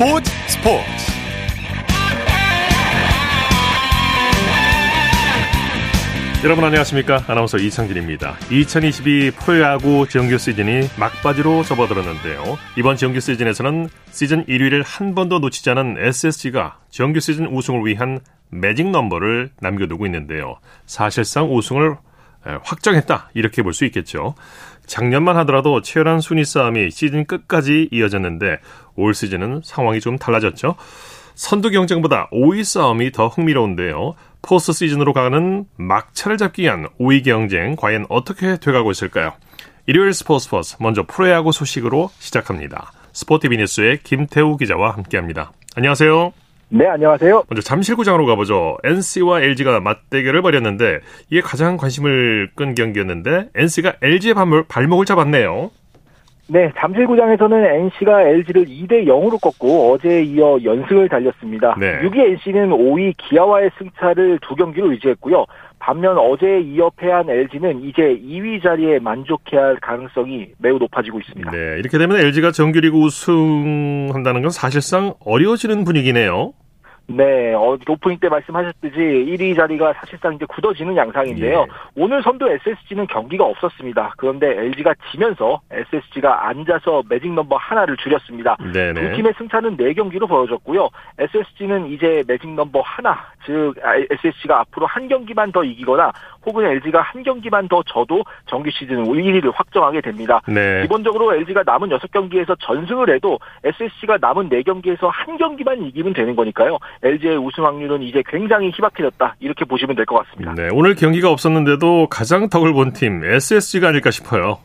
스포츠 스포츠. 여러분 안녕하십니까? 아나운서 이창진입니다. 2022 프로야구 정규 시즌이 막바지로 접어들었는데요. 이번 정규 시즌에서는 시즌 1위를 한 번도 놓치지 않은 SSG가 정규 시즌 우승을 위한 매직 넘버를 남겨두고 있는데요. 사실상 우승을 확정했다. 이렇게 볼 수 있겠죠 작년만 하더라도 치열한 순위 싸움이 시즌 끝까지 이어졌는데 올 시즌은 상황이 좀 달라졌죠 선두 경쟁보다 5위 싸움이 더 흥미로운데요. 포스트 시즌으로 가는 막차를 잡기 위한 5위 경쟁 과연 어떻게 돼가고 있을까요? 일요일 스포츠 버스 먼저 프로야구 소식으로 시작합니다. 스포티비 뉴스의 김태우 기자와 함께합니다. 안녕하세요. 네, 안녕하세요. 먼저 잠실구장으로 가보죠. NC와 LG가 맞대결을 벌였는데 이게 가장 관심을 끈 경기였는데 NC가 LG의 발목을 잡았네요. 네, 잠실구장에서는 NC가 LG를 2대 0으로 꺾고 어제에 이어 연승을 달렸습니다. 네. 6위 NC는 5위 기아와의 승차를 두 경기로 유지했고요. 반면 어제에 이어 패한 LG는 이제 2위 자리에 만족해야 할 가능성이 매우 높아지고 있습니다. 네, 이렇게 되면 LG가 정규리그 우승한다는 건 사실상 어려워지는 분위기네요. 네, 어, 오프닝 때 말씀하셨듯이 1위 자리가 사실상 이제 굳어지는 양상인데요. 예. 오늘 선두 SSG는 경기가 없었습니다. 그런데 LG가 지면서 SSG가 앉아서 매직 넘버 하나를 줄였습니다. 네네. 두 팀의 승차는 4경기로 벌어졌고요. SSG는 이제 매직 넘버 하나, 즉 SSG가 앞으로 한 경기만 더 이기거나 혹은 LG가 한 경기만 더 져도 정규 시즌 1위를 확정하게 됩니다. 네. 기본적으로 LG가 남은 6경기에서 전승을 해도 SSG가 남은 4경기에서 한 경기만 이기면 되는 거니까요. LG의 우승 확률은 이제 굉장히 희박해졌다. 이렇게 보시면 될 것 같습니다. 네, 오늘 경기가 없었는데도 가장 덕을 본 팀 SSG가 아닐까 싶어요.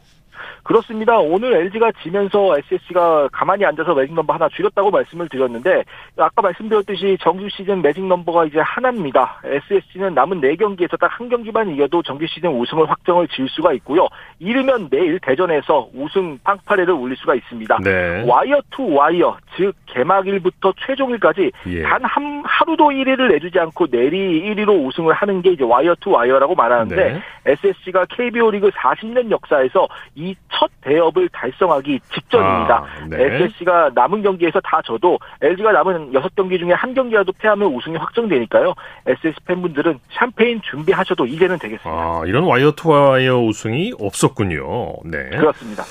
그렇습니다. 오늘 LG가 지면서 SSG가 가만히 앉아서 매직 넘버 하나 줄였다고 말씀을 드렸는데 아까 말씀드렸듯이 정규 시즌 매직 넘버가 이제 하나입니다. SSG는 남은 4경기에서 딱 한 경기만 이겨도 정규 시즌 우승을 확정을 지을 수가 있고요. 이르면 내일 대전에서 우승 빵파레를 울릴 수가 있습니다. 네. 와이어 투 와이어 즉 개막일부터 최종일까지 예. 단 한 하루도 1위를 내주지 않고 내리 1위로 우승을 하는 게 이제 wire to wire라고 말하는데 네. SSG가 KBO 리그 40년 역사에서 이 첫 대업을 달성하기 직전입니다. 아, 네. SSG가 남은 경기에서 다 져도 LG가 남은 6경기 중에 한 경기라도 패하면 우승이 확정되니까요. SSG 팬분들은 샴페인 준비하셔도 이제는 되겠습니다. 아, 이런 와이어 투 와이어 우승이 없었군요. 네. 그렇습니다.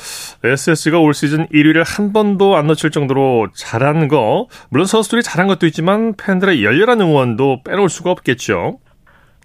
SSG가 올 시즌 1위를 한 번도 안 놓칠 정도로 잘한 거, 물론 선수들이 잘한 것도 있지만 팬들의 열렬한 응원도 빼놓을 수가 없겠죠.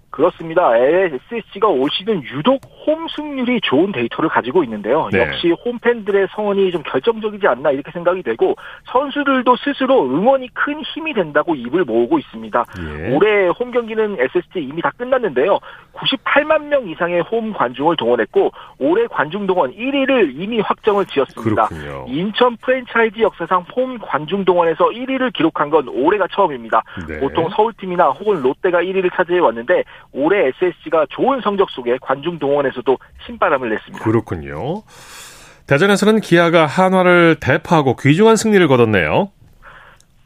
그렇습니다. SSG가 올 시즌 유독 홈 승률이 좋은 데이터를 가지고 있는데요. 네. 역시 홈팬들의 성원이 좀 결정적이지 않나 이렇게 생각이 되고 선수들도 스스로 응원이 큰 힘이 된다고 입을 모으고 있습니다. 예. 올해 홈 경기는 SSG 이미 다 끝났는데요. 98만 명 이상의 홈 관중을 동원했고 올해 관중 동원 1위를 이미 확정을 지었습니다. 그렇군요. 인천 프랜차이즈 역사상 홈 관중 동원에서 1위를 기록한 건 올해가 처음입니다. 네. 보통 서울팀이나 혹은 롯데가 1위를 차지해 왔는데 올해 SSG가 좋은 성적 속에 관중 동원에서도 신바람을 냈습니다. 그렇군요. 대전에서는 기아가 한화를 대파하고 귀중한 승리를 거뒀네요.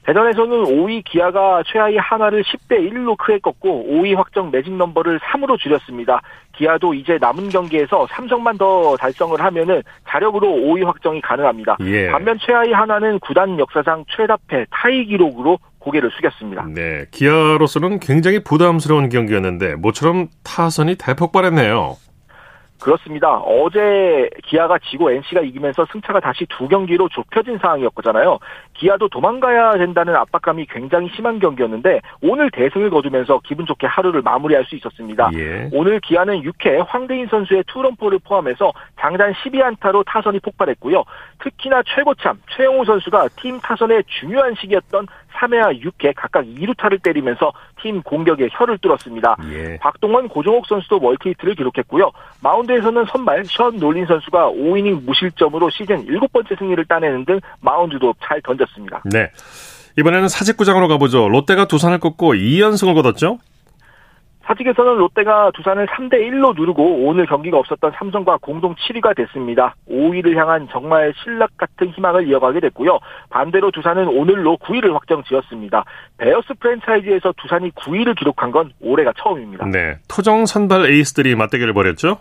대전에서는 5위 기아가 최하위 한화를 10대 1로 크게 꺾고 5위 확정 매직 넘버를 3으로 줄였습니다. 기아도 이제 남은 경기에서 삼성만 더 달성을 하면은 자력으로 5위 확정이 가능합니다. 예. 반면 최하위 한화는 구단 역사상 최다패 타이 기록으로 고개를 숙였습니다. 네, 기아로서는 굉장히 부담스러운 경기였는데 모처럼 타선이 대폭발했네요. 그렇습니다. 어제 기아가 지고 NC가 이기면서 승차가 다시 두 경기로 좁혀진 상황이었잖아요. 기아도 도망가야 된다는 압박감이 굉장히 심한 경기였는데 오늘 대승을 거두면서 기분 좋게 하루를 마무리할 수 있었습니다. 예. 오늘 기아는 6회 황대인 선수의 투런포를 포함해서 장단 12안타로 타선이 폭발했고요. 특히나 최고참 최형우 선수가 팀 타선의 중요한 시기였던 3회와 6회 각각 2루타를 때리면서 팀 공격의 혈을 뚫었습니다. 예. 박동원, 고종욱 선수도 멀티히트를 기록했고요. 마운드에서는 선발 션 놀린 선수가 5이닝 무실점으로 시즌 7번째 승리를 따내는 등 마운드도 잘 던졌습니다. 네. 이번에는 사직구장으로 가보죠. 롯데가 두산을 꺾고 2연승을 거뒀죠? 사직에서는 롯데가 두산을 3대 1로 누르고 오늘 경기가 없었던 삼성과 공동 7위가 됐습니다. 5위를 향한 정말 실낱같은 희망을 이어가게 됐고요. 반대로 두산은 오늘로 9위를 확정 지었습니다. 베어스 프랜차이즈에서 두산이 9위를 기록한 건 올해가 처음입니다. 네. 토종 선발 에이스들이 맞대결을 벌였죠?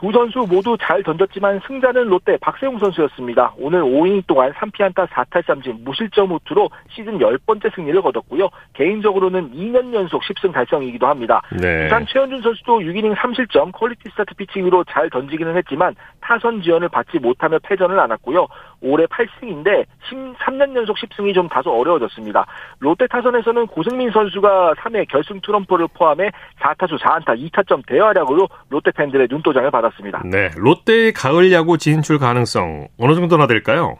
두 선수 모두 잘 던졌지만 승자는 롯데 박세웅 선수였습니다. 오늘 5이닝 동안 3피안타 4탈삼진 무실점 호투로 시즌 10번째 승리를 거뒀고요. 개인적으로는 2년 연속 10승 달성이기도 합니다. 네. 두산 최원준 선수도 6이닝 3실점 퀄리티 스타트 피칭으로 잘 던지기는 했지만 타선 지원을 받지 못하며 패전을 안았고요. 올해 8승인데 3년 연속 10승이 좀 다소 어려워졌습니다. 롯데 타선에서는 고승민 선수가 3회 결승 트럼프를 포함해 4타수 4안타 2타점 대활약으로 롯데 팬들의 눈도장을 받았습니다. 네, 롯데의 가을 야구 진출 가능성 어느 정도나 될까요?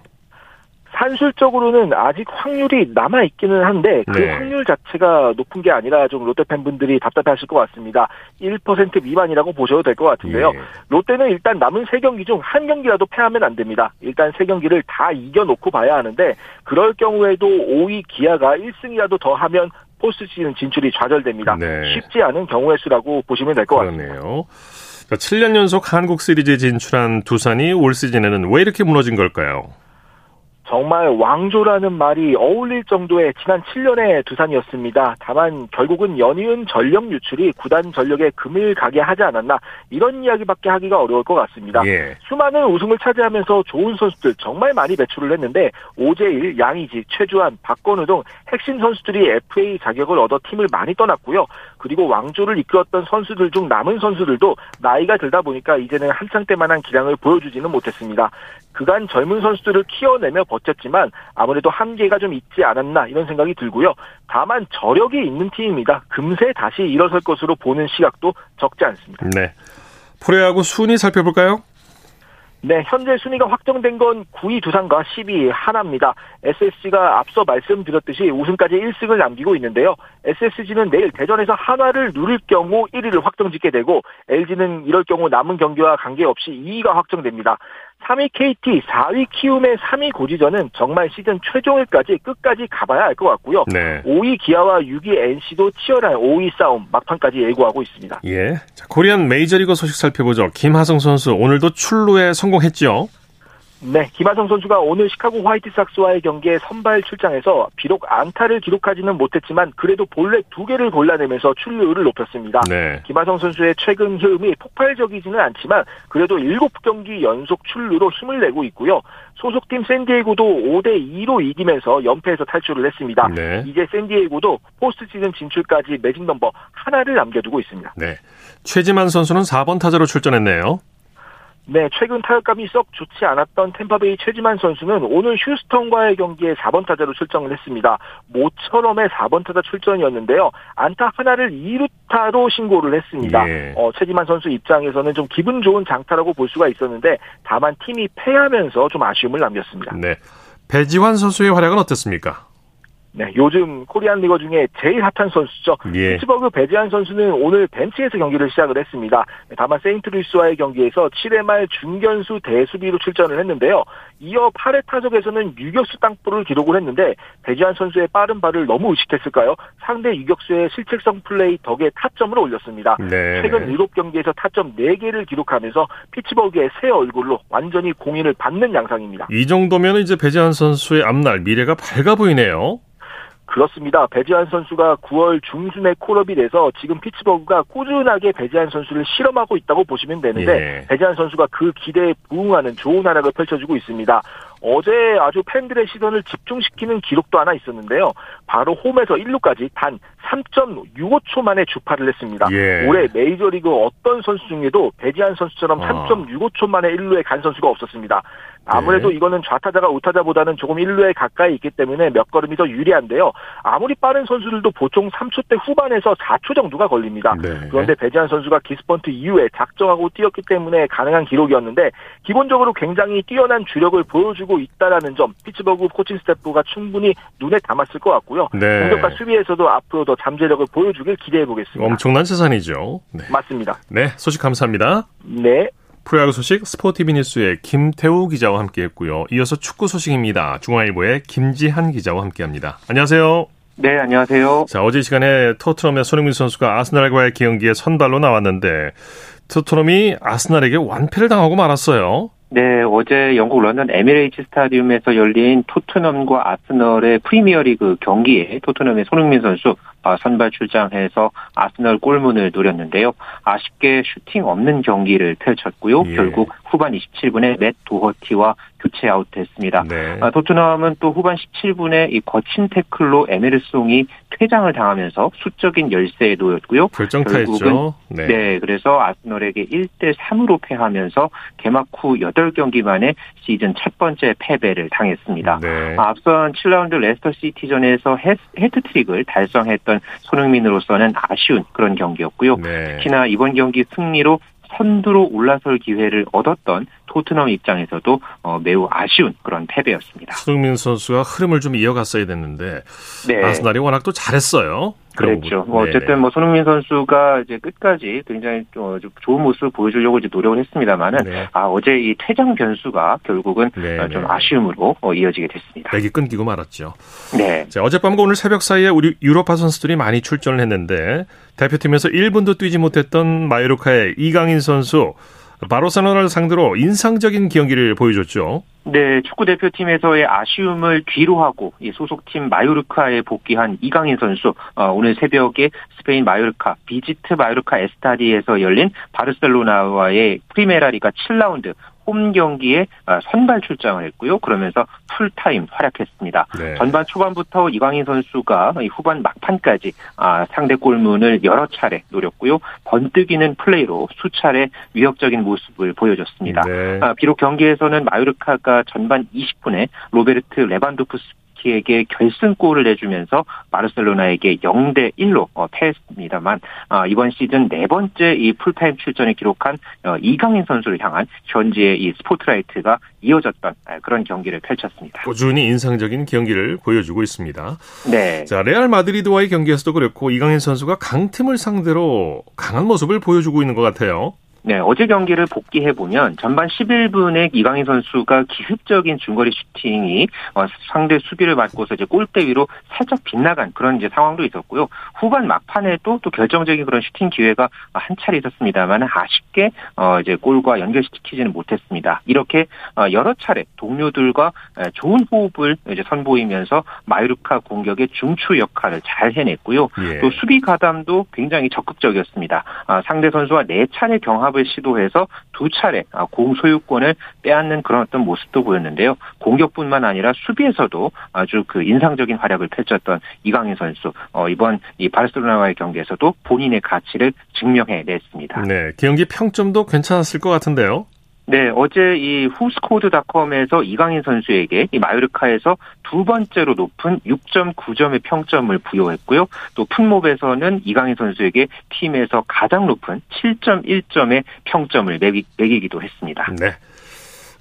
산술적으로는 아직 확률이 남아 있기는 한데 그 네. 확률 자체가 높은 게 아니라 좀 롯데 팬분들이 답답해하실 것 같습니다. 1% 미만이라고 보셔도 될 것 같은데요. 예. 롯데는 일단 남은 세 경기 중 한 경기라도 패하면 안 됩니다. 일단 세 경기를 다 이겨놓고 봐야 하는데 그럴 경우에도 5위 기아가 1승이라도 더 하면 포스트 시즌 진출이 좌절됩니다. 네. 쉽지 않은 경우의 수라고 보시면 될 것 같습니다. 7년 연속 한국 시리즈에 진출한 두산이 올 시즌에는 왜 이렇게 무너진 걸까요? 정말 왕조라는 말이 어울릴 정도의 지난 7년의 두산이었습니다. 다만 결국은 연이은 전력 유출이 구단 전력에 금을 가게 하지 않았나 이런 이야기밖에 하기가 어려울 것 같습니다. 예. 수많은 우승을 차지하면서 좋은 선수들 정말 많이 배출을 했는데 오재일, 양의지, 최주환, 박건우 등 핵심 선수들이 FA 자격을 얻어 팀을 많이 떠났고요. 그리고 왕조를 이끌었던 선수들 중 남은 선수들도 나이가 들다 보니까 이제는 한창 때만한 기량을 보여주지는 못했습니다. 그간 젊은 선수들을 키워내며 버텼지만 아무래도 한계가 좀 있지 않았나 이런 생각이 들고요. 다만 저력이 있는 팀입니다. 금세 다시 일어설 것으로 보는 시각도 적지 않습니다. 네. 프로야구 순위 살펴볼까요? 네, 현재 순위가 확정된 건 9위 두산과 10위 하나입니다. SSG가 앞서 말씀드렸듯이 우승까지 1승을 남기고 있는데요. SSG는 내일 대전에서 한화를 누릴 경우 1위를 확정짓게 되고 LG는 이럴 경우 남은 경기와 관계없이 2위가 확정됩니다. 3위 KT, 4위 키움의 3위 고지전은 정말 시즌 최종일까지 끝까지 가봐야 할것 같고요. 네. 5위 기아와 6위 NC도 치열한 5위 싸움 막판까지 예고하고 있습니다. 예. 자, 코리안 메이저리그 소식 살펴보죠. 김하성 선수 오늘도 출루에 성공했죠. 네, 김하성 선수가 오늘 시카고 화이트삭스와의 경기에 선발 출장해서 비록 안타를 기록하지는 못했지만 그래도 볼넷 두 개를 골라내면서 출루율을 높였습니다. 네. 김하성 선수의 최근 흐름이 폭발적이지는 않지만 그래도 7경기 연속 출루로 힘을 내고 있고요. 소속팀 샌디에고도 5대 2로 이기면서 연패에서 탈출을 했습니다. 네. 이제 샌디에고도 포스트 시즌 진출까지 매직 넘버 하나를 남겨두고 있습니다. 네. 최지만 선수는 4번 타자로 출전했네요. 네, 최근 타격감이 썩 좋지 않았던 템파베이 최지만 선수는 오늘 휴스턴과의 경기에 4번 타자로 출정을 했습니다. 모처럼의 4번 타자 출전이었는데요. 안타 하나를 2루타로 신고를 했습니다. 예. 어, 최지만 선수 입장에서는 좀 기분 좋은 장타라고 볼 수가 있었는데 다만 팀이 패하면서 좀 아쉬움을 남겼습니다. 네. 배지환 선수의 활약은 어땠습니까? 네, 요즘 코리안 리거 중에 제일 핫한 선수죠. 예. 피츠버그 배지환 선수는 오늘 벤치에서 경기를 시작을 했습니다. 다만 세인트루이스와의 경기에서 7회 말 중견수 대수비로 출전을 했는데요. 이어 8회 타석에서는 유격수 땅볼을 기록을 했는데 배지환 선수의 빠른 발을 너무 의식했을까요? 상대 유격수의 실책성 플레이 덕에 타점을 올렸습니다. 네. 최근 7경기에서 타점 4개를 기록하면서 피츠버그의 새 얼굴로 완전히 공인을 받는 양상입니다. 이 정도면 이제 배지한 선수의 앞날 미래가 밝아 보이네요. 그렇습니다. 배지한 선수가 9월 중순에 콜업이 돼서 지금 피츠버그가 꾸준하게 배지한 선수를 실험하고 있다고 보시면 되는데 예. 배지한 선수가 그 기대에 부응하는 좋은 활약을 펼쳐주고 있습니다. 어제 아주 팬들의 시선을 집중시키는 기록도 하나 있었는데요. 바로 홈에서 1루까지 단 3.65초 만에 주파를 했습니다. 예. 올해 메이저리그 어떤 선수 중에도 배지한 선수처럼 3.65초 아. 만에 1루에 간 선수가 없었습니다. 아무래도 네. 이거는 좌타자가 우타자보다는 조금 1루에 가까이 있기 때문에 몇 걸음이 더 유리한데요. 아무리 빠른 선수들도 보통 3초 대 후반에서 4초 정도가 걸립니다. 네. 그런데 배지한 선수가 기스펀트 이후에 작정하고 뛰었기 때문에 가능한 기록이었는데 기본적으로 굉장히 뛰어난 주력을 보여주고 있다라는 점 피츠버그 코칭 스태프가 충분히 눈에 담았을 것 같고요. 네. 공격과 수비에서도 앞으로 더 잠재력을 보여주길 기대해 보겠습니다. 엄청난 재산이죠. 네. 맞습니다. 네, 소식 감사합니다. 네. 프로야구 소식 스포티비 뉴스의 김태우 기자와 함께했고요. 이어서 축구 소식입니다. 중앙일보의 김지한 기자와 함께합니다. 안녕하세요. 네, 안녕하세요. 자, 어제 시간에 토트넘의 손흥민 선수가 아스날과의 경기에 선발로 나왔는데 토트넘이 아스날에게 완패를 당하고 말았어요. 네, 어제 영국 런던 에미레이츠 스타디움에서 열린 토트넘과 아스널의 프리미어리그 경기에 토트넘의 손흥민 선수 어, 선발 출장해서 아스널 골문을 노렸는데요. 아쉽게 슈팅 없는 경기를 펼쳤고요. 예. 결국 후반 27분에 맷 도허티와 교체 아웃됐습니다. 네. 아, 토트넘은 또 후반 17분에 이 거친 태클로 에메르송이 퇴장을 당하면서 수적인 열세에 놓였고요. 결정타였죠. 네. 네, 그래서 아스널에게 1대 3으로 패하면서 개막 후 8경기 만에 시즌 첫 번째 패배를 당했습니다. 네. 아, 앞선 7라운드 레스터 시티전에서 해- 해트트릭을 달성했던 손흥민으로서는 아쉬운 그런 경기였고요. 네. 특히나 이번 경기 승리로 선두로 올라설 기회를 얻었던 토트넘 입장에서도 어, 매우 아쉬운 그런 패배였습니다. 손흥민 선수가 흐름을 좀 이어갔어야 됐는데 네. 아스날이 워낙 또 잘했어요. 그랬죠. 뭐. 어쨌든 뭐 손흥민 선수가 이제 끝까지 굉장히 좀 좋은 모습을 보여주려고 이제 노력을 했습니다만은 네. 아 어제 이 퇴장 변수가 결국은 네, 어, 좀 네. 아쉬움으로 어, 이어지게 됐습니다. 맥이 끊기고 말았죠. 네. 자, 어젯밤과 오늘 새벽 사이에 우리 유로파 선수들이 많이 출전을 했는데 대표팀에서 1분도 뛰지 못했던 마요르카의 이강인 선수 바르셀로나를 상대로 인상적인 경기를 보여줬죠. 네, 축구 대표팀에서의 아쉬움을 뒤로 하고 이 소속팀 마요르카에 복귀한 이강인 선수 어, 오늘 새벽에 스페인 마요르카 비지트 마요르카 에스타디에서 열린 바르셀로나와의 프리메라리가 7라운드 홈 경기에 어, 선발 출장을 했고요. 그러면서 풀타임 활약했습니다. 네. 전반 초반부터 이강인 선수가 이 후반 막판까지 아, 상대 골문을 여러 차례 노렸고요. 번뜩이는 플레이로 수차례 위협적인 모습을 보여줬습니다. 네. 아, 비록 경기에서는 마요르카가 전반 20분에 로베르트 레반도프스키에게 결승골을 내주면서 바르셀로나에게 0대 1로 어, 패했습니다만 아, 이번 시즌 네 번째 이 풀타임 출전을 기록한 어, 이강인 선수를 향한 현지의 이 스포트라이트가 이어졌던 아, 그런 경기를 펼쳤습니다. 꾸준히 인상적인 경기를 보여주고 있습니다. 네. 자, 레알 마드리드와의 경기에서도 그렇고 이강인 선수가 강팀을 상대로 강한 모습을 보여주고 있는 것 같아요. 네, 어제 경기를 복귀해 보면 전반 11분에 이강인 선수가 기습적인 중거리 슈팅이 어, 상대 수비를 맞고서 이제 골대 위로 살짝 빗나간 그런 이제 상황도 있었고요. 후반 막판에도 또 결정적인 그런 슈팅 기회가 한 차례 있었습니다만 아쉽게 어, 이제 골과 연결시키지는 못했습니다. 이렇게 어, 여러 차례 동료들과 에, 좋은 호흡을 이제 선보이면서 마요르카 공격의 중추 역할을 잘 해냈고요. 예. 또 수비 가담도 굉장히 적극적이었습니다. 아, 상대 선수와 네 차례 경합을 시도해서 두 차례 아, 공 소유권을 빼앗는 그런 어떤 모습도 보였는데요. 공격뿐만 아니라 수비에서도 아주 그 인상적인 활약을 펼쳤던 이강인 선수 어, 이번 이 바르셀로나와의 경기에서도 본인의 가치를 증명해냈습니다. 네, 경기 평점도 괜찮았을 것 같은데요. 네, 어제 이 후스코드닷컴에서 이강인 선수에게 이 마요르카에서 두 번째로 높은 6.9점의 평점을 부여했고요. 또 풋몹에서는 이강인 선수에게 팀에서 가장 높은 7.1점의 평점을 매기, 매기기도 했습니다. 네.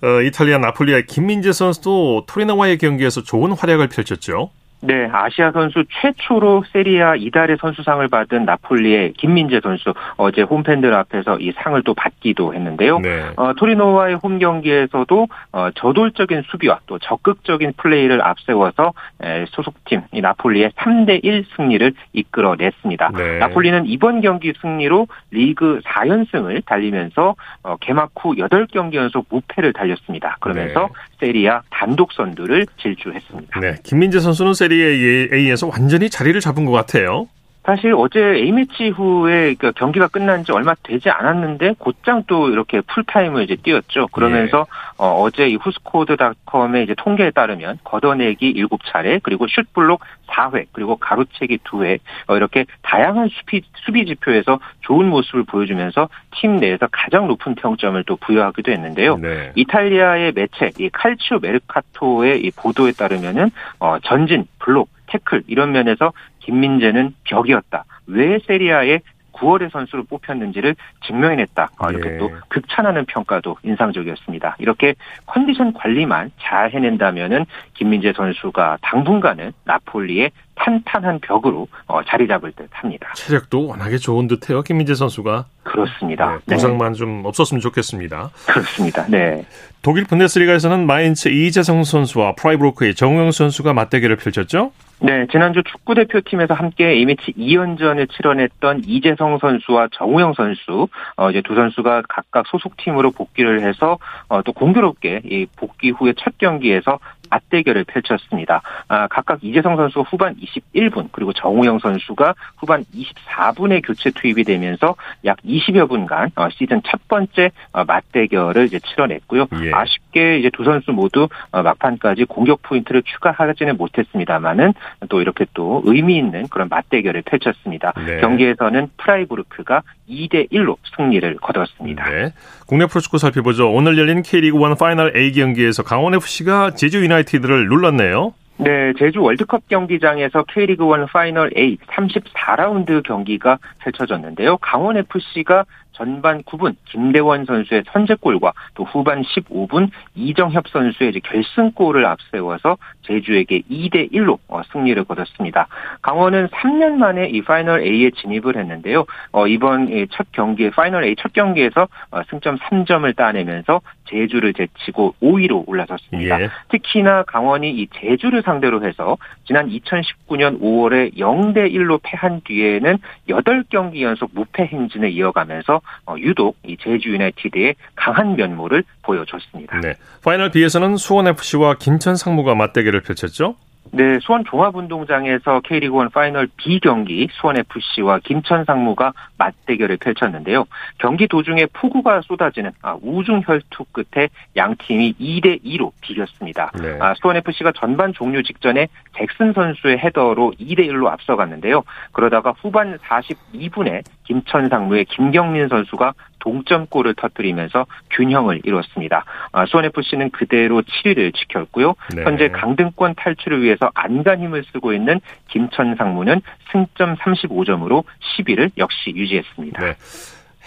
어, 이탈리아 나폴리의 김민재 선수도 토리노와의 경기에서 좋은 활약을 펼쳤죠. 네, 아시아 선수 최초로 세리아 이달의 선수상을 받은 나폴리의 김민재 선수 어제 홈팬들 앞에서 이 상을 또 받기도 했는데요. 네. 어, 토리노와의 홈 경기에서도 어, 저돌적인 수비와 또 적극적인 플레이를 앞세워서 에, 소속팀 이 나폴리의 3대 1 승리를 이끌어냈습니다. 네. 나폴리는 이번 경기 승리로 리그 4연승을 달리면서 어, 개막 후 8경기 연속 무패를 달렸습니다. 그러면서 세리아 단독 선두를 질주했습니다. 네. 김민재 선수는 세리 에 A에서 완전히 자리를 잡은 것 같아요. 사실 어제 A매치 후에 그 경기가 끝난 지 얼마 되지 않았는데 곧장 또 이렇게 풀타임을 이제 뛰었죠. 그러면서 어, 어제 이 후스코드닷컴의 이제 통계에 따르면 걷어내기 7차례 그리고 슛블록 4회 그리고 가로채기 2회 어, 이렇게 다양한 수비, 수비 지표에서 좋은 모습을 보여주면서 팀 내에서 가장 높은 평점을 또 부여하기도 했는데요. 네. 이탈리아의 매체 이 칼치오 메르카토의 이 보도에 따르면은 어, 전진, 블록, 태클 이런 면에서 김민재는 벽이었다. 왜 세리아의 9월의 선수로 뽑혔는지를 증명해냈다. 어, 이렇게 예. 또 극찬하는 평가도 인상적이었습니다. 이렇게 컨디션 관리만 잘 해낸다면은 김민재 선수가 당분간은 나폴리의 탄탄한 벽으로 어, 자리 잡을 듯 합니다. 체력도 워낙에 좋은 듯해요. 김민재 선수가. 그렇습니다. 네, 부상만 좀 없었으면 좋겠습니다. 그렇습니다. 네. 독일 분데스리가에서는 마인츠 이재성 선수와 프라이브로크의 정우영 선수가 맞대결을 펼쳤죠. 네, 지난주 축구 대표팀에서 함께 A매치 2연전을 치러냈던 이재성 선수와 정우영 선수, 어, 이제 두 선수가 각각 소속팀으로 복귀를 해서, 어, 또 공교롭게 이 복귀 후에 첫 경기에서 맞대결을 펼쳤습니다. 아, 각각 이재성 선수가 후반 21분 그리고 정우영 선수가 후반 24분에 교체 투입이 되면서 약 20여 분간 어, 시즌 첫 번째 어, 맞대결을 이제 치러냈고요. 예. 아쉽 게 이제 두 선수 모두 어, 막판까지 공격 포인트를 추가하지는 못했습니다만은 또 이렇게 또 의미 있는 그런 맞대결을 펼쳤습니다. 네. 경기에서는 프라이부르크가 2대 1로 승리를 거뒀습니다. 네. 국내 프로축구 살펴보죠. 오늘 열린 K리그 1 파이널 A 경기에서 강원 FC가 제주 유나이티드를 눌렀네요. 네, 제주 월드컵 경기장에서 K리그 1 파이널 A 34라운드 경기가 펼쳐졌는데요. 강원 FC가 전반 9분 김대원 선수의 선제골과 또 후반 15분 이정협 선수의 결승골을 앞세워서 제주에게 2대 1로 어, 승리를 거뒀습니다. 강원은 3년 만에 이 파이널 A에 진입을 했는데요. 어, 이번 첫 경기 파이널 A 첫 경기에서 어, 승점 3점을 따내면서 제주를 제치고 5위로 올라섰습니다. 예. 특히나 강원이 이 제주를 상대로 해서 지난 2019년 5월에 0대 1로 패한 뒤에는 8경기 연속 무패 행진을 이어가면서 어, 유독 이 제주 유나이티드에 강한 면모를 보여줬습니다. 네. 파이널 B에서는 수원 FC와 김천 상무가 맞대결을 펼쳤죠. 네, 수원 종합운동장에서 K리그1 파이널 B 경기 수원FC와 김천 상무가 맞대결을 펼쳤는데요. 경기 도중에 폭우가 쏟아지는 아, 우중 혈투 끝에 양 팀이 2대 2로 비겼습니다. 네. 아, 수원FC가 전반 종료 직전에 잭슨 선수의 헤더로 2대 1로 앞서갔는데요. 그러다가 후반 42분에 김천 상무의 김경민 선수가 동점골을 터뜨리면서 균형을 이뤘습니다. 아, 수원FC는 그대로 7위를 지켰고요. 네. 현재 강등권 탈출을 위해서 안간 힘을 쓰고 있는 김천 상무는 승점 35점으로 10위를 역시 유지했습니다. 네.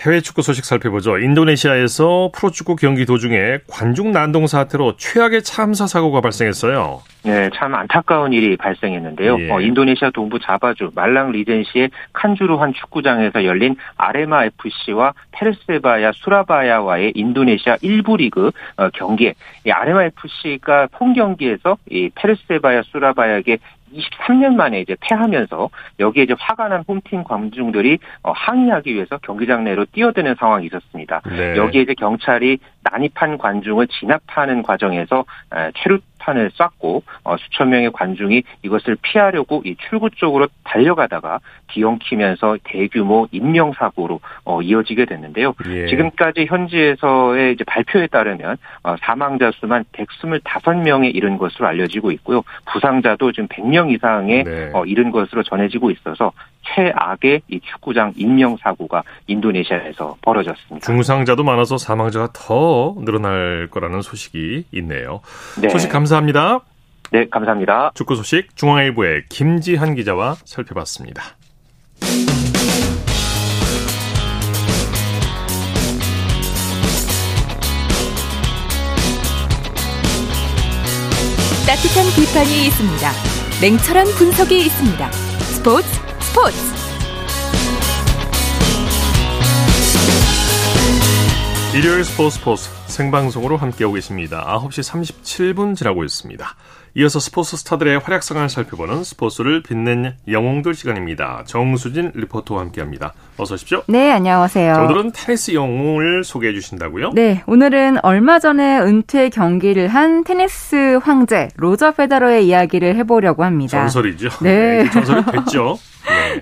해외 축구 소식 살펴보죠. 인도네시아에서 프로축구 경기 도중에 관중 난동 사태로 최악의 참사 사고가 발생했어요. 네, 참 안타까운 일이 발생했는데요. 예. 어, 인도네시아 동부 자바주 말랑 리젠시의 칸주루 한 축구장에서 열린 아레마 FC와 페르세바야 수라바야와의 인도네시아 1부 리그 어, 경기에 아레마 FC가 홈 경기에서 이 페르세바야 수라바야에게 23년 만에 이제 패하면서 여기에 이제 화가 난 홈팀 관중들이 어, 항의하기 위해서 경기장 내로 뛰어드는 상황이 있었습니다. 네. 여기에 이제 경찰이 난입한 관중을 진압하는 과정에서 체류 폭탄을 쐈고 어, 수천 명의 관중이 이것을 피하려고 이 출구 쪽으로 달려가다가 뒤엉키면서 대규모 인명 사고로 어, 이어지게 됐는데요. 예. 지금까지 현지에서의 이제 발표에 따르면 어, 사망자 수만 125명에 이른 것으로 알려지고 있고요. 부상자도 지금 100명 이상에 네. 어, 이른 것으로 전해지고 있어서 최악의 이 축구장 인명 사고가 인도네시아에서 벌어졌습니다. 중상자도 많아서 사망자가 더 늘어날 거라는 소식이 있네요. 네. 소식 감사합니다. 네, 감사합니다. 축구 소식 중앙일보의 김지한 기자와 살펴봤습니다. 따뜻한 비판이 있습니다. 냉철한 분석이 있습니다. 스포츠 스포츠 일요일 스포츠 스포츠 생방송으로 함께하고 계십니다. 9시 37분 지나고 있습니다. 이어서 스포츠 스타들의 활약상을 살펴보는 스포츠를 빛낸 영웅들 시간입니다. 정수진 리포터와 함께합니다. 어서 오십시오. 네, 안녕하세요. 자, 오늘은 테니스 영웅을 소개해 주신다고요? 네, 오늘은 얼마 전에 은퇴 경기를 한 테니스 황제 로저 페더러의 이야기를 해보려고 합니다. 전설이죠. 네, 네 전설이 됐죠.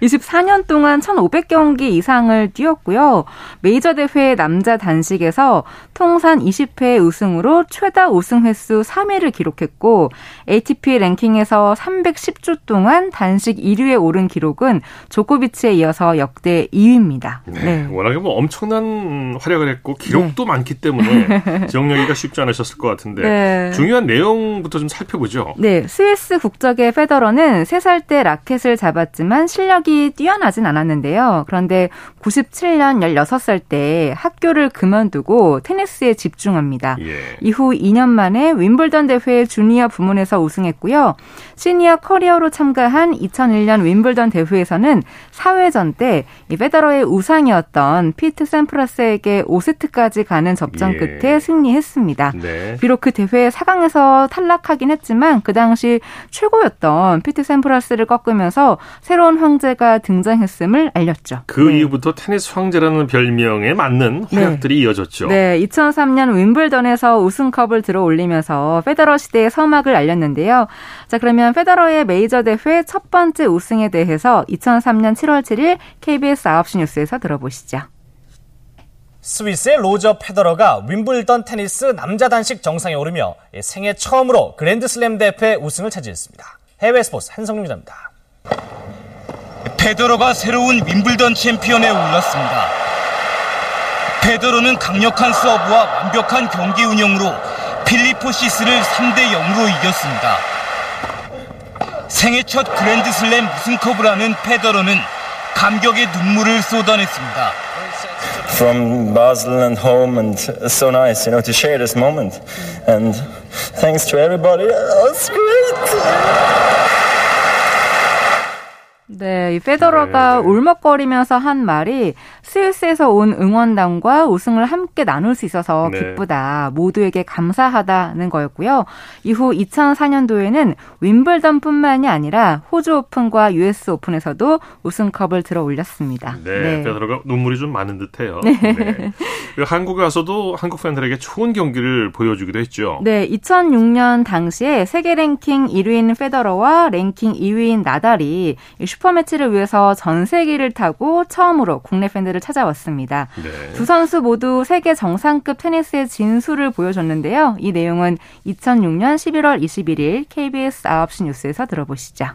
24년 동안 1,500경기 이상을 뛰었고요. 메이저 대회 남자 단식에서 통산 20회 우승으로 최다 우승 횟수 3위를 기록했고 ATP 랭킹에서 310주 동안 단식 1위에 오른 기록은 조코비치에 이어서 역대 2위입니다. 네. 네. 워낙에 뭐 엄청난 활약을 했고 기록도 네. 많기 때문에 지역여기가 쉽지 않으셨을 것 같은데 네. 중요한 내용부터 좀 살펴보죠. 네, 스위스 국적의 페더러는 3살 때 라켓을 잡았지만 실력이 뛰어나진 않았는데요. 그런데 97년 16살 때 학교를 그만두고 테니스에 집중합니다. 예. 이후 2년 만에 윈블던 대회 주니어 부문에서 우승했고요. 시니어 커리어로 참가한 2001년 윈블던 대회에서는 4회전 때이 페더러의 우상이었던 피트 샘프라스에게 5세트까지 가는 접전 예. 끝에 승리했습니다. 네. 비록 그 대회 4강에서 탈락하긴 했지만 그 당시 최고였던 피트 샘프라스를 꺾으면서 새로운 황제가 등장했음을 알렸죠. 그 네. 이후부터 테니스 황제라는 별명에 맞는 활약들이 네. 이어졌죠. 네, 2003년 2006년 윈블던에서 우승컵을 들어 올리면서 페더러 시대의 서막을 알렸는데 요. 자, 그러면 페더러의 메이저 대회 첫 번째 우승에 대해서 2003년 7월 7일 KBS 9시 뉴스에서 들어보시죠. 스위스의 로저 페더러가 윈블던 테니스 남자 단식 정상에 오르며 생애 처음으로 그랜드슬램 대회 우승을 차지했습니다. 해외 스포츠 한성림 기자입니다. 페더러가 새로운 윈블던 챔피언에 올랐습니다. 페더러는 강력한 서브와 완벽한 경기 운영으로 필리포 시스를 3대 0으로 이겼습니다. 생애 첫 그랜드슬램 우승컵을 하는 페더러는 감격의 눈물을 쏟아냈습니다. From Basel and home, and so nice, you know, to share this moment. And thanks to everybody. Oh, it's great. 네, 이 페더러가 네. 울먹거리면서 한 말이 스위스에서 온 응원단과 우승을 함께 나눌 수 있어서 네. 기쁘다. 모두에게 감사하다는 거였고요. 이후 2004년도에는 윈블던뿐만이 아니라 호주 오픈과 US 오픈에서도 우승컵을 들어 올렸습니다. 네, 네. 페더러가 눈물이 좀 많은 듯해요. 네. 네. 그 한국에 와서도 한국 팬들에게 좋은 경기를 보여주기도 했죠. 네, 2006년 당시에 세계 랭킹 1위인 페더러와 랭킹 2위인 나달이 슈퍼매치를 위해서 전 세기를 타고 처음으로 국내 팬들을 찾아왔습니다. 네. 두 선수 모두 세계 정상급 테니스의 진수를 보여줬는데요. 이 내용은 2006년 11월 21일 KBS 9시 뉴스에서 들어보시죠.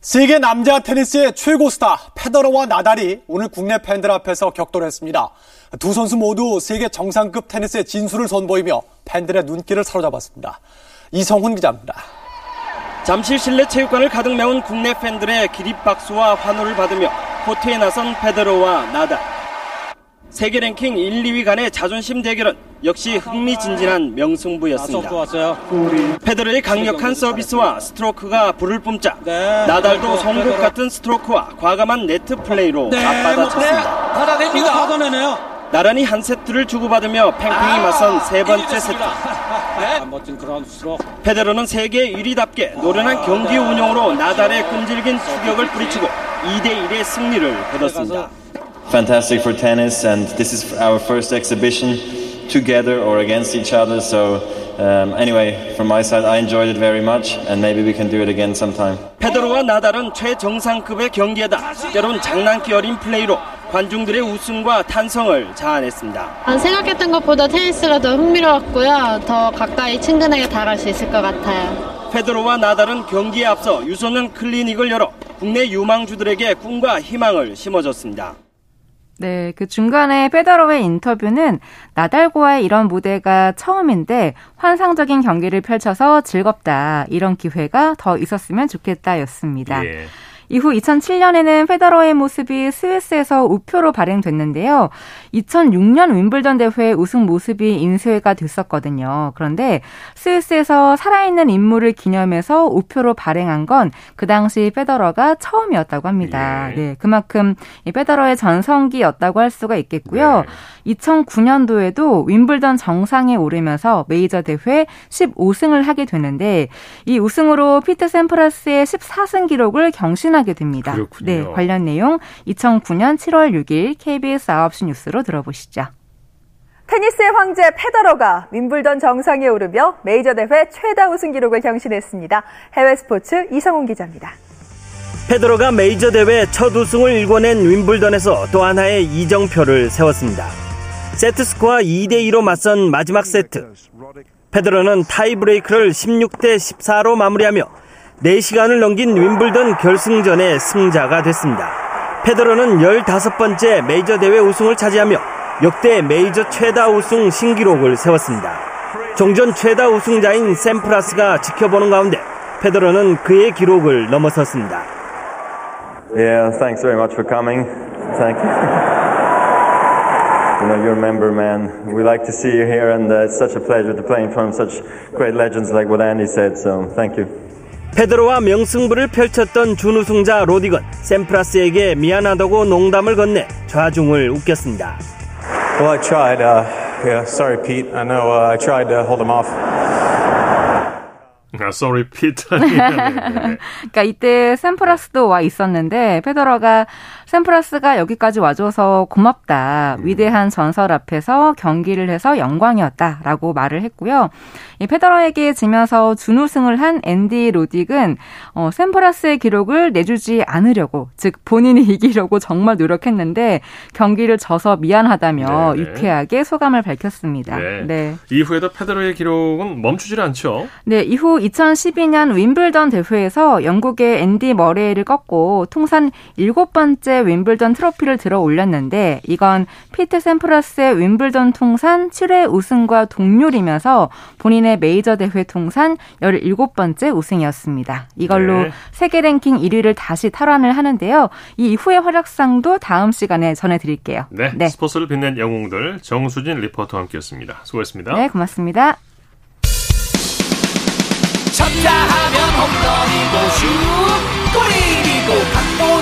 세계 남자 테니스의 최고 스타 페더러와 나달이 오늘 국내 팬들 앞에서 격돌했습니다. 두 선수 모두 세계 정상급 테니스의 진수를 선보이며 팬들의 눈길을 사로잡았습니다. 이성훈 기자입니다. 잠실 실내 체육관을 가득 메운 국내 팬들의 기립박수와 환호를 받으며 코트에 나선 페데로와 나달. 세계 랭킹 1, 2위 간의 자존심 대결은 역시 흥미진진한 명승부였습니다. 페더러의 강력한 서비스와 스트로크가 불을 뿜자 네. 나달도 송곳 같은 스트로크와 과감한 네트 플레이로 네. 맞받아쳤습니다. 받아냅니다. 받아내네요. 나란히 한 세트를 주고받으며 팽팽히 맞선 세 번째 세트. 네. 멋진 그런 수로. 페더러는 세계 1위답게 노련한 경기 운영으로 나달의 끈질긴 추격을 뿌리치고 2대 1의 승리를 거뒀습니다. Fantastic for tennis and this is our first exhibition together or against each other so Um, anyway, from my side, I enjoyed it very much, and maybe we can do it again sometime. 페데로와 나달은 최정상급의 경기에다 때론 장난기 어린 플레이로 관중들의 웃음과 탄성을 자아냈습니다. 생각했던 것보다 테니스가 더 흥미로웠고요. 더 가까이 친근하게 다가갈 수 있을 것 같아요. 페드로와 나달은 경기에 앞서 유소년 클리닉을 열어 국내 유망주들에게 꿈과 희망을 심어줬습니다. 네, 그 중간에 페더러의 인터뷰는 나달과의 이런 무대가 처음인데 환상적인 경기를 펼쳐서 즐겁다. 이런 기회가 더 있었으면 좋겠다였습니다. 예. 이후 2007년에는 페더러의 모습이 스위스에서 우표로 발행됐는데요. 2006년 윈블던 대회 우승 모습이 인쇄가 됐었거든요. 그런데 스위스에서 살아있는 인물을 기념해서 우표로 발행한 건 그 당시 페더러가 처음이었다고 합니다. 예. 네, 그만큼 이 페더러의 전성기였다고 할 수가 있겠고요. 네. 2009년도에도 윈블던 정상에 오르면서 메이저 대회 15승을 하게 되는데 이 우승으로 피트 샘프라스의 14승 기록을 경신하게 됩니다. 그렇군요. 네, 관련 내용 2009년 7월 6일 KBS 9시 뉴스로 들어보시죠. 테니스의 황제 페더러가 윈블던 정상에 오르며 메이저 대회 최다 우승 기록을 경신했습니다. 해외 스포츠 이성훈 기자입니다. 페더러가 메이저 대회 첫 우승을 일궈낸 윈블던에서 또 하나의 이정표를 세웠습니다. 세트 스코어 2대 2로 맞선 마지막 세트. 페더러는 타이브레이크를 16대 14로 마무리하며 4시간을 넘긴 윈블던 결승전의 승자가 됐습니다. 페더러는 15번째 메이저 대회 우승을 차지하며 역대 메이저 최다 우승 신기록을 세웠습니다. 종전 최다 우승자인 샘프라스가 지켜보는 가운데 페더러는 그의 기록을 넘어섰습니다. Yeah, thanks very much for coming. Thank you. You know, you're a member, man. We like to see you here, and uh, it's such a pleasure to play in front of such great legends like what Andy said. So, thank you. 페드로와 명승부를 펼쳤던 준우승자 로디건 샘프라스에게 미안하다고 농담을 건네 좌중을 웃겼습니다. Well, I tried. Uh, yeah, sorry, Pete. I know uh, I tried to hold him off. 아, sorry, Pete. 그러니까 이때 샘프라스도 와 있었는데 페더러가 샘프라스가 여기까지 와줘서 고맙다. 음. 위대한 전설 앞에서 경기를 해서 영광이었다라고 말을 했고요. 이 페더러에게 지면서 준우승을 한 앤디 로딕은 어, 샘프라스의 기록을 내주지 않으려고 즉 본인이 이기려고 정말 노력했는데 경기를 져서 미안하다며 네네. 유쾌하게 소감을 밝혔습니다. 네. 네. 이후에도 페더러의 기록은 멈추질 않죠. 네, 이후 2012년 윈블던 대회에서 영국의 앤디 머레이를 꺾고 통산 일곱 번째 윈블던 트로피를 들어 올렸는데 이건 피트 샘프라스의 윈블던 통산 7회 우승과 동률이면서 본인의 메이저 대회 통산 17번째 우승이었습니다. 이걸로 네. 세계 랭킹 1위를 다시 탈환을 하는데요. 이 이후의 활약상도 다음 시간에 전해드릴게요. 네, 네. 스포츠를 빛낸 영웅들 정수진 리포터와 함께했습니다. 수고했습니다. 네, 고맙습니다. 쳤다 하면 홈런이고 슛 골이고 각본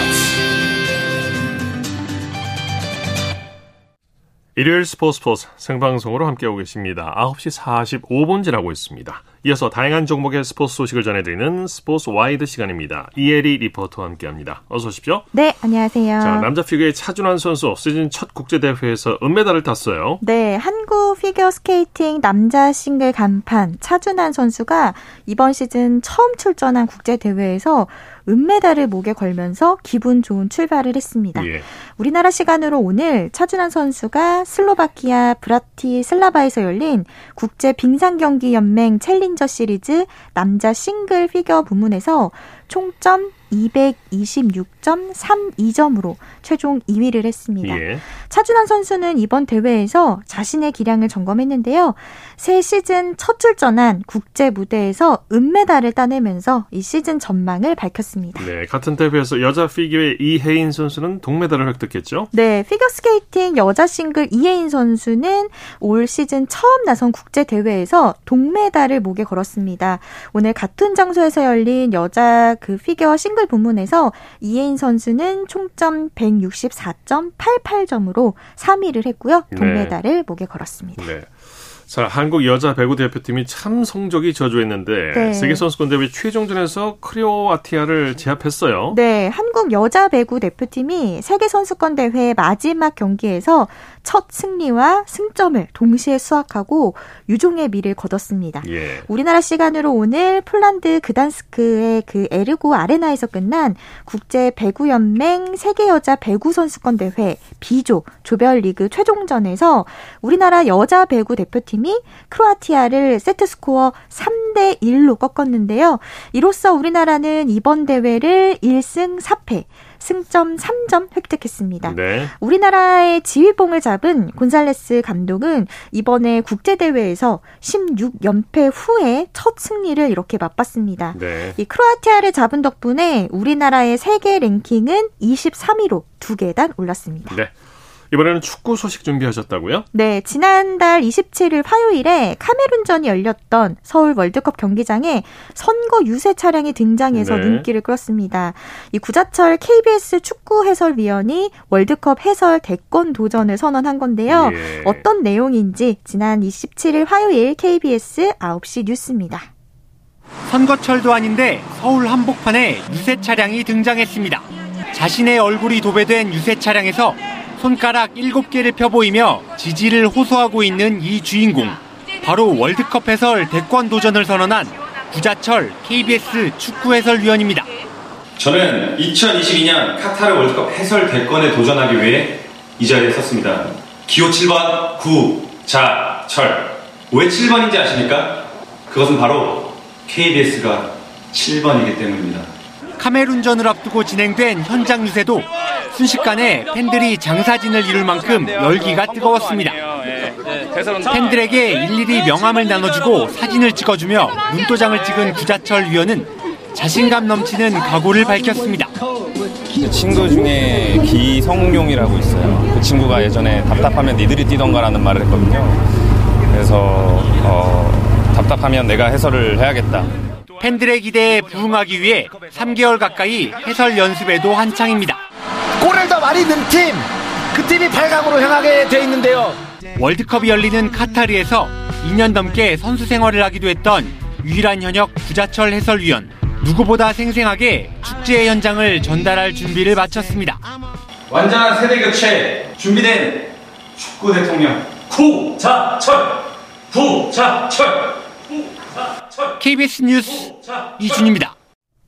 일요일 스포츠 스포츠 생방송으로 함께하고 계십니다. 9시 45분 지나고 있습니다. 이어서 다양한 종목의 스포츠 소식을 전해드리는 스포츠 와이드 시간입니다. 이혜리 리포터와 함께합니다. 어서 오십시오. 네, 안녕하세요. 자, 남자 피겨의 차준환 선수 시즌 첫 국제 대회에서 은메달을 땄어요. 네, 한국 피겨 스케이팅 남자 싱글 간판 차준환 선수가 이번 시즌 처음 출전한 국제 대회에서 은메달을 목에 걸면서 기분 좋은 출발을 했습니다. 예. 우리나라 시간으로 오늘 차준환 선수가 슬로바키아 브라티슬라바에서 열린 국제 빙상 경기 연맹 챌린저 시리즈 남자 싱글 피겨 부문에서 총점 226.32점으로 최종 2위를 했습니다. 예. 차준환 선수는 이번 대회에서 자신의 기량을 점검했는데요. 새 시즌 첫 출전한 국제 무대에서 은메달을 따내면서 이 시즌 전망을 밝혔습니다. 네, 같은 대회에서 여자 피겨의 이해인 선수는 동메달을 획득했죠? 네, 피겨스케이팅 여자 싱글 이해인 선수는 올 시즌 처음 나선 국제 대회에서 동메달을 목에 걸었습니다. 오늘 같은 장소에서 열린 여자 그 피겨 싱글 부문에서 이혜인 선수는 총점 164.88점으로 3위를 했고요. 동메달을 네. 목에 걸었습니다. 네. 자, 한국 여자 배구 대표팀이 참 성적이 저조했는데 네. 세계 선수권 대회 최종전에서 크로아티아를 제압했어요. 네, 한국 여자 배구 대표팀이 세계 선수권 대회 마지막 경기에서 첫 승리와 승점을 동시에 수확하고 유종의 미를 거뒀습니다. 예. 우리나라 시간으로 오늘 폴란드 그단스크의 그 에르고 아레나에서 끝난 국제 배구 연맹 세계 여자 배구 선수권 대회 B조 조별리그 최종전에서 우리나라 여자 배구 대표팀이 크로아티아를 세트 스코어 3대 1로 꺾었는데요. 이로써 우리나라는 이번 대회를 1승 4패 승점 3점 획득했습니다. 네. 우리나라의 지휘봉을 잡은 곤살레스 감독은 이번에 국제대회에서 16연패 후에 첫 승리를 이렇게 맛봤습니다. 네. 이 크로아티아를 잡은 덕분에 우리나라의 세계 랭킹은 23위로 두 계단 올랐습니다. 네. 이번에는 축구 소식 준비하셨다고요? 네, 지난달 27일 화요일에 카메룬전이 열렸던 서울 월드컵 경기장에 선거 유세 차량이 등장해서 네. 눈길을 끌었습니다. 이 구자철 KBS 축구 해설위원이 월드컵 해설 대권 도전을 선언한 건데요. 예. 어떤 내용인지 지난 27일 화요일 KBS 9시 뉴스입니다. 선거철도 아닌데 서울 한복판에 유세 차량이 등장했습니다. 자신의 얼굴이 도배된 유세 차량에서 손가락 7개를 펴보이며 지지를 호소하고 있는 이 주인공. 바로 월드컵 해설 대권 도전을 선언한 구자철 KBS 축구 해설위원입니다. 저는 2022년 카타르 월드컵 해설 대권에 도전하기 위해 이 자리에 섰습니다. 기호 7번 구자철. 왜 7번인지 아십니까? 그것은 바로 KBS가 7번이기 때문입니다. 카메룬전을 앞두고 진행된 현장 유세도 순식간에 팬들이 장사진을 이룰 만큼 열기가 뜨거웠습니다. 팬들에게 일일이 명함을 나눠주고 사진을 찍어주며 눈도장을 찍은 구자철 위원은 자신감 넘치는 각오를 밝혔습니다. 친구 중에 기성용이라고 있어요. 그 친구가 예전에 답답하면 니들이 뛰던가라는 말을 했거든요. 그래서 어, 답답하면 내가 해설을 해야겠다. 팬들의 기대에 부응하기 위해 3개월 가까이 해설 연습에도 한창입니다. 골을 더 많이 넣은 팀, 그 팀이 8강으로 향하게 돼 있는데요. 월드컵이 열리는 카타르에서 2년 넘게 선수 생활을 하기도 했던 유일한 현역 구자철 해설위원. 누구보다 생생하게 축제의 현장을 전달할 준비를 마쳤습니다. 완전한 세대 교체 준비된 축구 대통령 구자철 구자철 구자철 KBS 뉴스 이준입니다.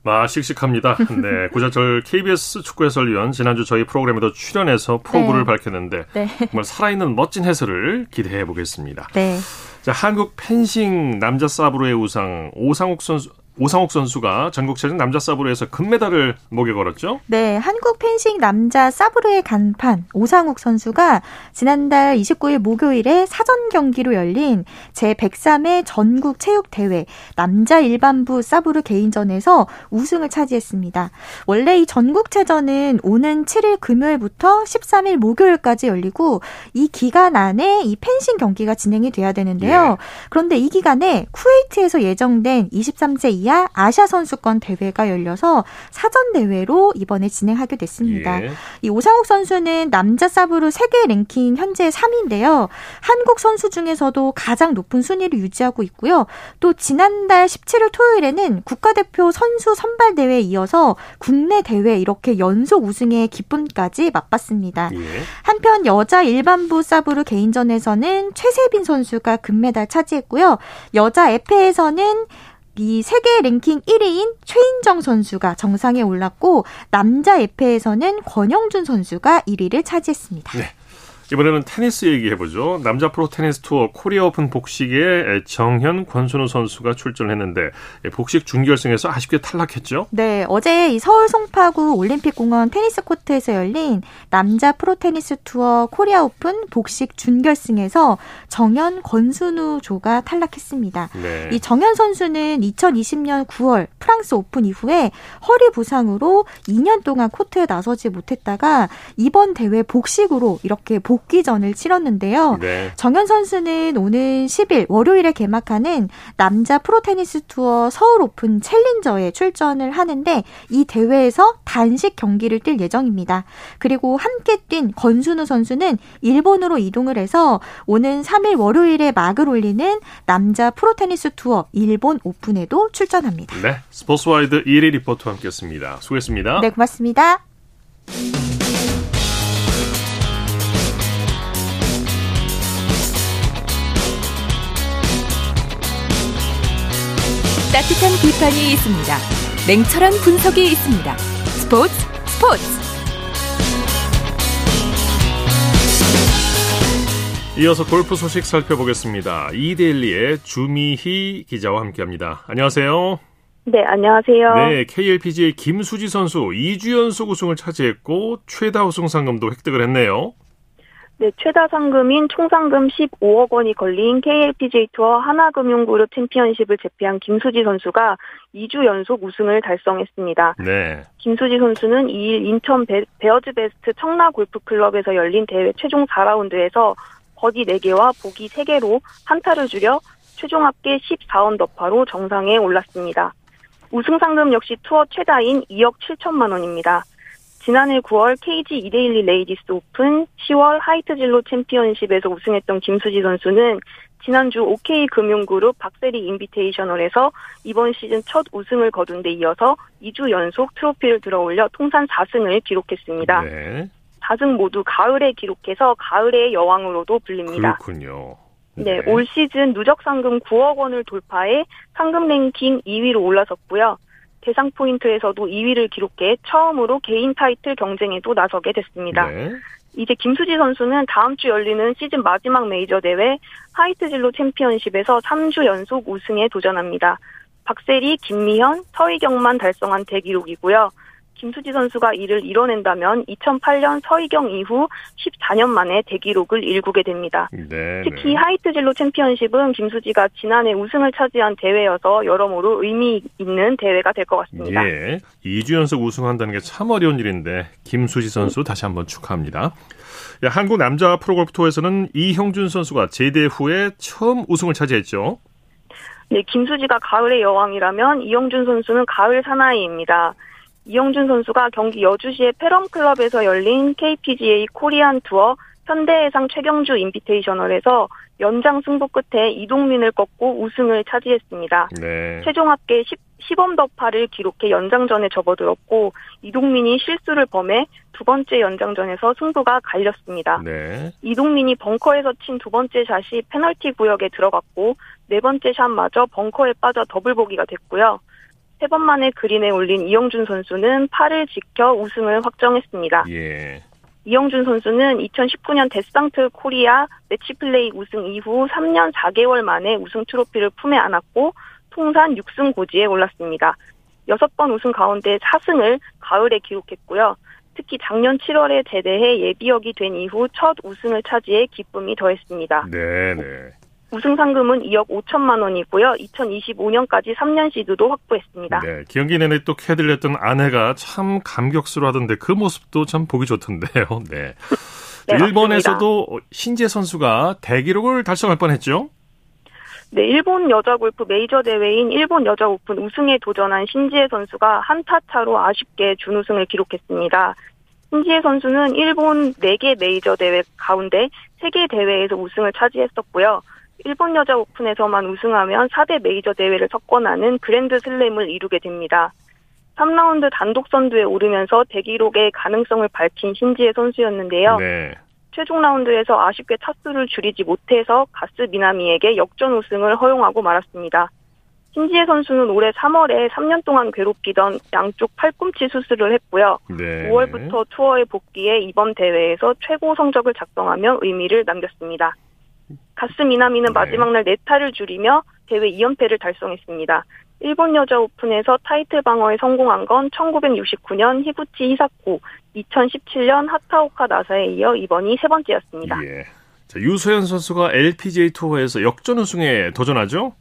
아, 씩씩합니다. 네. 구자철 KBS 축구 해설위원 지난주 저희 프로그램에도 출연해서 프로그를 네. 밝혔는데 네. 정말 살아있는 멋진 해설을 기대해 보겠습니다. 네. 자, 한국 펜싱 남자 사브로의 우상 오상욱 선수 오상욱 선수가 전국체전 남자 사브로에서 금메달을 목에 걸었죠? 네, 한국 펜싱 남자 사브로의 간판 오상욱 선수가 지난달 29일 목요일에 사전 경기로 열린 제103회 전국 체육 대회 남자 일반부 사브르 개인전에서 우승을 차지했습니다. 원래 이 전국체전은 오는 7일 금요일부터 13일 목요일까지 열리고 이 기간 안에 이 펜싱 경기가 진행이 돼야 되는데요. 예. 그런데 이 기간에 쿠웨이트에서 예정된 23세 이 이하 아시아 선수권 대회가 열려서 사전 대회로 이번에 진행하게 됐습니다. 예. 이 오상욱 선수는 남자 사브르 세계 랭킹 현재 3위인데요. 한국 선수 중에서도 가장 높은 순위를 유지하고 있고요. 또 지난달 17일 토요일에는 국가대표 선수 선발 대회에 이어서 국내 대회 이렇게 연속 우승의 기쁨까지 맛봤습니다. 예. 한편 여자 일반부 사브르 개인전에서는 최세빈 선수가 금메달 차지했고요. 여자 에페에서는 이 세계 랭킹 1위인 최인정 선수가 정상에 올랐고 남자 에페에서는 권영준 선수가 1위를 차지했습니다. 네. 이번에는 테니스 얘기해보죠. 남자 프로 테니스 투어 코리아 오픈 복식에 정현, 권순우 선수가 출전했는데 복식 준결승에서 아쉽게 탈락했죠. 네, 어제 이 서울 송파구 올림픽공원 테니스 코트에서 열린 남자 프로 테니스 투어 코리아 오픈 복식 준결승에서 정현, 권순우 조가 탈락했습니다. 네. 이 정현 선수는 2020년 9월 프랑스 오픈 이후에 허리 부상으로 2년 동안 코트에 나서지 못했다가 이번 대회 복식으로 이렇게 복 복귀전을 치렀는데요. 네. 정현 선수는 오는 10일 월요일에 개막하는 남자 프로테니스 투어 서울 오픈 챌린저에 출전을 하는데 이 대회에서 단식 경기를 뛸 예정입니다. 그리고 함께 뛴 권순우 선수는 일본으로 이동을 해서 오는 3일 월요일에 막을 올리는 남자 프로테니스 투어 일본 오픈에도 출전합니다. 네, 스포츠와이드 이혜리 리포터와 함께했습니다. 수고했습니다. 네, 고맙습니다. 따뜻한 비판이 있습니다. 냉철한 분석이 있습니다. 스포츠 스포츠. 이어서 골프 소식 살펴보겠습니다. 이데일리의 주미희 기자와 함께합니다. 안녕하세요. 네, 안녕하세요. 네, KLPGA 김수지 선수 2주 연속 우승을 차지했고 최다 우승 상금도 획득을 했네요. 네, 최다 상금인 총 상금 15억 원이 걸린 KLPGA 투어 하나금융그룹 챔피언십을 제패한 김수지 선수가 2주 연속 우승을 달성했습니다. 네. 김수지 선수는 2일 인천 베, 베어즈 베스트 청라 골프클럽에서 열린 대회 최종 4라운드에서 버디 4개와 보기 3개로 한 타를 줄여 최종 합계 14언더파로 정상에 올랐습니다. 우승 상금 역시 투어 최다인 2억 7천만 원입니다. 지난해 9월 KG 이데일리 레이디스 오픈, 10월 하이트진로 챔피언십에서 우승했던 김수지 선수는 지난주 OK 금융그룹 박세리 인비테이셔널에서 이번 시즌 첫 우승을 거둔 데 이어서 2주 연속 트로피를 들어올려 통산 4승을 기록했습니다. 네. 4승 모두 가을에 기록해서 가을의 여왕으로도 불립니다. 그렇군요. 네, 네, 올 시즌 누적 상금 9억 원을 돌파해 상금 랭킹 2위로 올라섰고요. 대상 포인트에서도 2위를 기록해 처음으로 개인 타이틀 경쟁에도 나서게 됐습니다. 네. 이제 김수지 선수는 다음 주 열리는 시즌 마지막 메이저 대회 하이트진로 챔피언십에서 3주 연속 우승에 도전합니다. 박세리, 김미현, 서희경만 달성한 대기록이고요. 김수지 선수가 이를 이뤄낸다면 2008년 서희경 이후 14년 만에 대기록을 일구게 됩니다. 네, 특히 네. 하이트 진로 챔피언십은 김수지가 지난해 우승을 차지한 대회여서 여러모로 의미 있는 대회가 될 것 같습니다. 예. 2주 연속 우승한다는 게 참 어려운 일인데 김수지 선수 다시 한번 축하합니다. 한국 남자 프로골프 투어에서는 이형준 선수가 제대 후에 처음 우승을 차지했죠. 네, 김수지가 가을의 여왕이라면 이영준 선수는 가을 사나이입니다. 이형준 선수가 경기 여주시의 페럼클럽에서 열린 KPGA 코리안 투어 현대해상 최경주 인비테이셔널에서 연장 승부 끝에 이동민을 꺾고 우승을 차지했습니다. 네. 최종 합계 10, 십언더파를 기록해 연장전에 접어들었고 이동민이 실수를 범해 두 번째 연장전에서 승부가 갈렸습니다. 네. 이동민이 벙커에서 친 두 번째 샷이 페널티 구역에 들어갔고 네 번째 샷마저 벙커에 빠져 더블 보기가 됐고요. 세 번 만에 그린에 올린 이형준 선수는 파를 지켜 우승을 확정했습니다. 예. 이형준 선수는 2019년 데상트 코리아 매치플레이 우승 이후 3년 4개월 만에 우승 트로피를 품에 안았고 통산 6승 고지에 올랐습니다. 6번 우승 가운데 4승을 가을에 기록했고요. 특히 작년 7월에 제대해 예비역이 된 이후 첫 우승을 차지해 기쁨이 더했습니다. 네, 네. 우승 상금은 2억 5천만 원이고요. 2025년까지 3년 시드도 확보했습니다. 네, 경기 내내 또 캐들렸던 아내가 참 감격스러워하던데 그 모습도 참 보기 좋던데요. 네. 네 일본에서도 맞습니다. 신재 선수가 대기록을 달성할 뻔했죠. 네, 일본 여자 골프 메이저 대회인 일본 여자 오픈 우승에 도전한 신지혜 선수가 한타 차로 아쉽게 준우승을 기록했습니다. 신지혜 선수는 일본 4개 메이저 대회 가운데 3개 대회에서 우승을 차지했었고요. 일본 여자 오픈에서만 우승하면 4대 메이저 대회를 석권하는 그랜드 슬램을 이루게 됩니다. 3라운드 단독 선두에 오르면서 대기록의 가능성을 밝힌 신지혜 선수였는데요. 네. 최종 라운드에서 아쉽게 타수를 줄이지 못해서 가스 미나미에게 역전 우승을 허용하고 말았습니다. 신지혜 선수는 올해 3월에 3년 동안 괴롭히던 양쪽 팔꿈치 수술을 했고요. 네. 5월부터 투어에 복귀해 이번 대회에서 최고 성적을 작성하며 의미를 남겼습니다. 가츠 미나미는 네. 마지막 날 네 타를 줄이며 대회 2연패를 달성했습니다. 일본 여자 오픈에서 타이틀 방어에 성공한 건 1969년 히구치 히사코, 2017년 하타오카 나사에 이어 이번이 세 번째였습니다. 예. 자, 유소연 선수가 LPGA 투어에서 역전 우승에 도전하죠?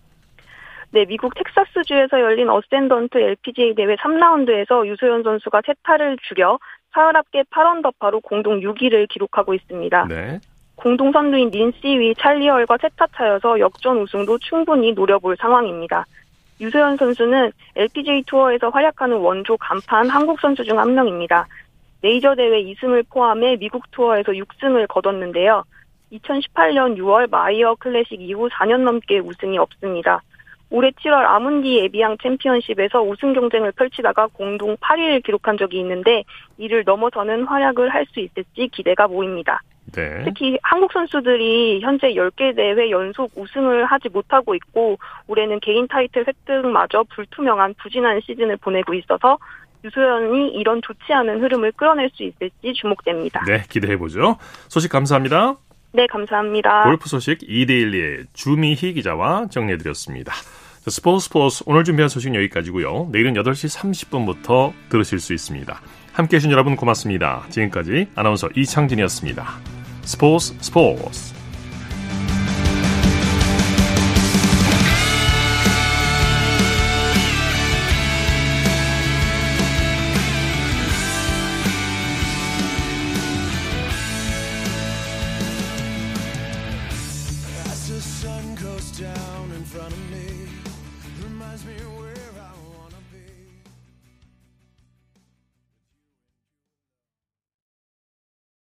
네, 미국 텍사스주에서 열린 어센던트 LPGA 대회 3라운드에서 유소연 선수가 세 타를 줄여 사흘 합계 8언더파로 공동 6위를 기록하고 있습니다. 네. 공동 선두인 린시위 찰리 헐과 세 타 차여서 역전 우승도 충분히 노려볼 상황입니다. 유소연 선수는 LPGA 투어에서 활약하는 원조 간판 한국 선수 중 한 명입니다. 메이저 대회 2승을 포함해 미국 투어에서 6승을 거뒀는데요. 2018년 6월 마이어 클래식 이후 4년 넘게 우승이 없습니다. 올해 7월 아문디 에비앙 챔피언십에서 우승 경쟁을 펼치다가 공동 8위를 기록한 적이 있는데 이를 넘어서는 활약을 할 수 있을지 기대가 모입니다. 네. 특히 한국 선수들이 현재 10개 대회 연속 우승을 하지 못하고 있고 올해는 개인 타이틀 획득마저 불투명한 부진한 시즌을 보내고 있어서 유소연이 이런 좋지 않은 흐름을 끌어낼 수 있을지 주목됩니다. 네, 기대해보죠. 소식 감사합니다. 네, 감사합니다. 골프 소식 이데일리의 주미희 기자와 정리해드렸습니다. 스포츠 스포츠 오늘 준비한 소식 여기까지고요. 내일은 8시 30분부터 들으실 수 있습니다. 함께해 주신 여러분 고맙습니다. 지금까지 아나운서 이창진이었습니다. 스포츠 스포츠 down in